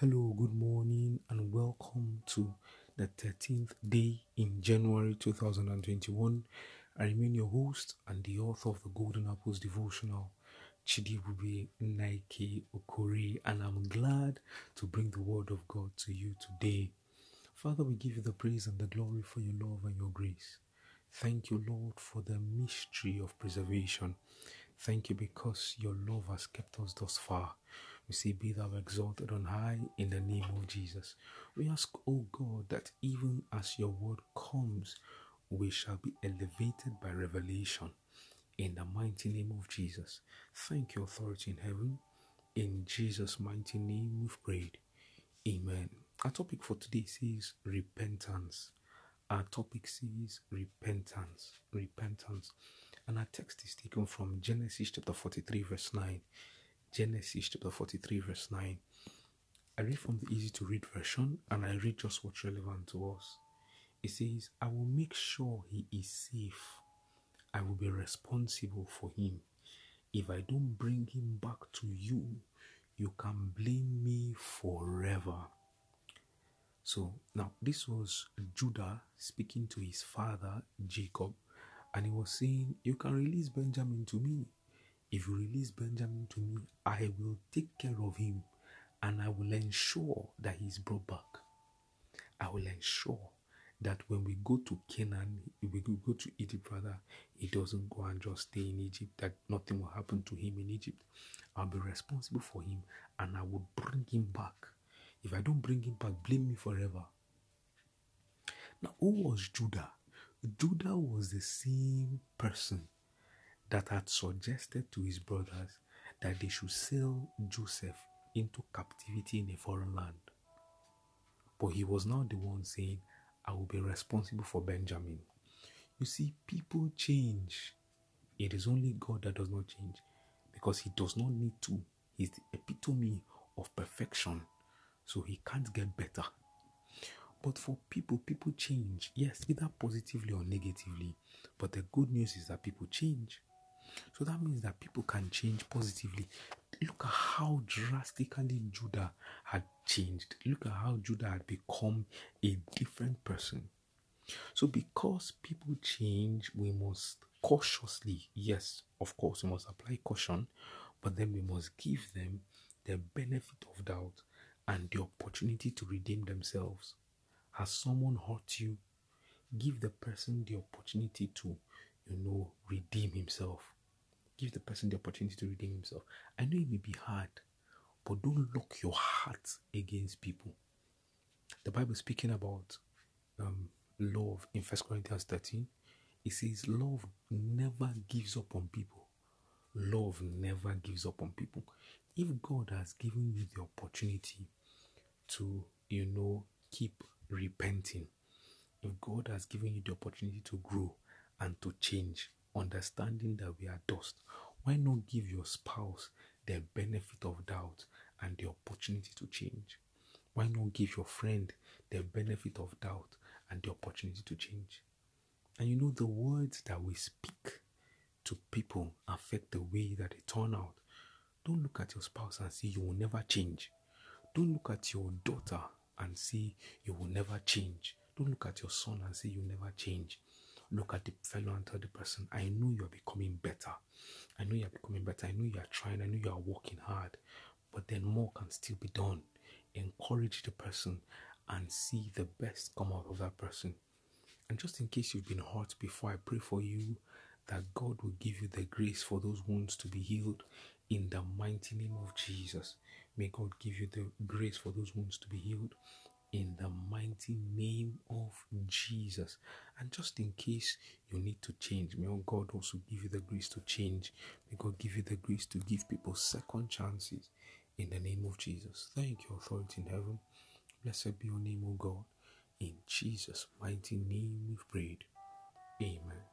Hello, good morning, and welcome to the 13th day in January 2021. I remain your host and the author of the Golden Apples devotional, Chidibube Nike Okori, and I'm glad to bring the word of God to you today. Father, we give you the praise and the glory for your love and your grace. Thank you, Lord, for the mystery of preservation. Thank you because your love has kept us thus far. We say, Be thou exalted on high in the name of Jesus. We ask, O God, that even as your word comes, we shall be elevated by revelation in the mighty name of Jesus. Thank you, authority in heaven. In Jesus' mighty name we've prayed. Amen. Our topic for today says repentance. Our topic says repentance. Repentance. And our text is taken from Genesis chapter 43, verse 9. Genesis chapter 43, verse 9. I read from the easy to read version and I read just what's relevant to us. It says, I will make sure he is safe. I will be responsible for him. If I don't bring him back to you, you can blame me forever. So now this was Judah speaking to his father Jacob, and he was saying, You can release Benjamin to me. If you release Benjamin to me, I will take care of him and I will ensure that he is brought back. I will ensure that when we go to Canaan, we go to Egypt rather, he doesn't go and just stay in Egypt, that nothing will happen to him in Egypt. I'll be responsible for him and I will bring him back. If I don't bring him back, blame me forever. Now, who was Judah? Judah was the same person that had suggested to his brothers that they should sell Joseph into captivity in a foreign land. But he was not the one saying, I will be responsible for Benjamin. You see, people change. It is only God that does not change because he does not need to. He's the epitome of perfection, so he can't get better. But for people, people change. Yes, either positively or negatively. But the good news is that people change. So that means that people can change positively. Look at how drastically Judah had changed. Look at how Judah had become a different person. So, because people change, we must cautiously, yes, of course, we must apply caution, but then we must give them the benefit of doubt and the opportunity to redeem themselves. Has someone hurt you? Give the person the opportunity to, you know, redeem himself. Give the person the opportunity to redeem himself. I know it may be hard, but don't lock your heart against people. The Bible speaking about um, love in First Corinthians 13, it says, Love never gives up on people. Love never gives up on people. If God has given you the opportunity to, you know, keep repenting, if God has given you the opportunity to grow and to change, understanding that we are dust, why not give your spouse the benefit of doubt and the opportunity to change? Why not give your friend the benefit of doubt and the opportunity to change? And you know, the words that we speak to people affect the way that they turn out. Don't look at your spouse and say you will never change. Don't look at your daughter and say you will never change. Don't look at your son and say you never change. Look at the fellow and tell the person, I know you are becoming better. I know you are becoming better. I know you are trying. I know you are working hard. But then more can still be done. Encourage the person and see the best come out of that person. And just in case you've been hurt before, I pray for you that God will give you the grace for those wounds to be healed in the mighty name of Jesus. May God give you the grace for those wounds to be healed in the mighty name of Jesus. And just in case you need to change, may oh God also give you the grace to change. May God give you the grace to give people second chances in the name of Jesus. Thank you, authority in heaven. Blessed be your name, O God. In Jesus' mighty name we've prayed. Amen.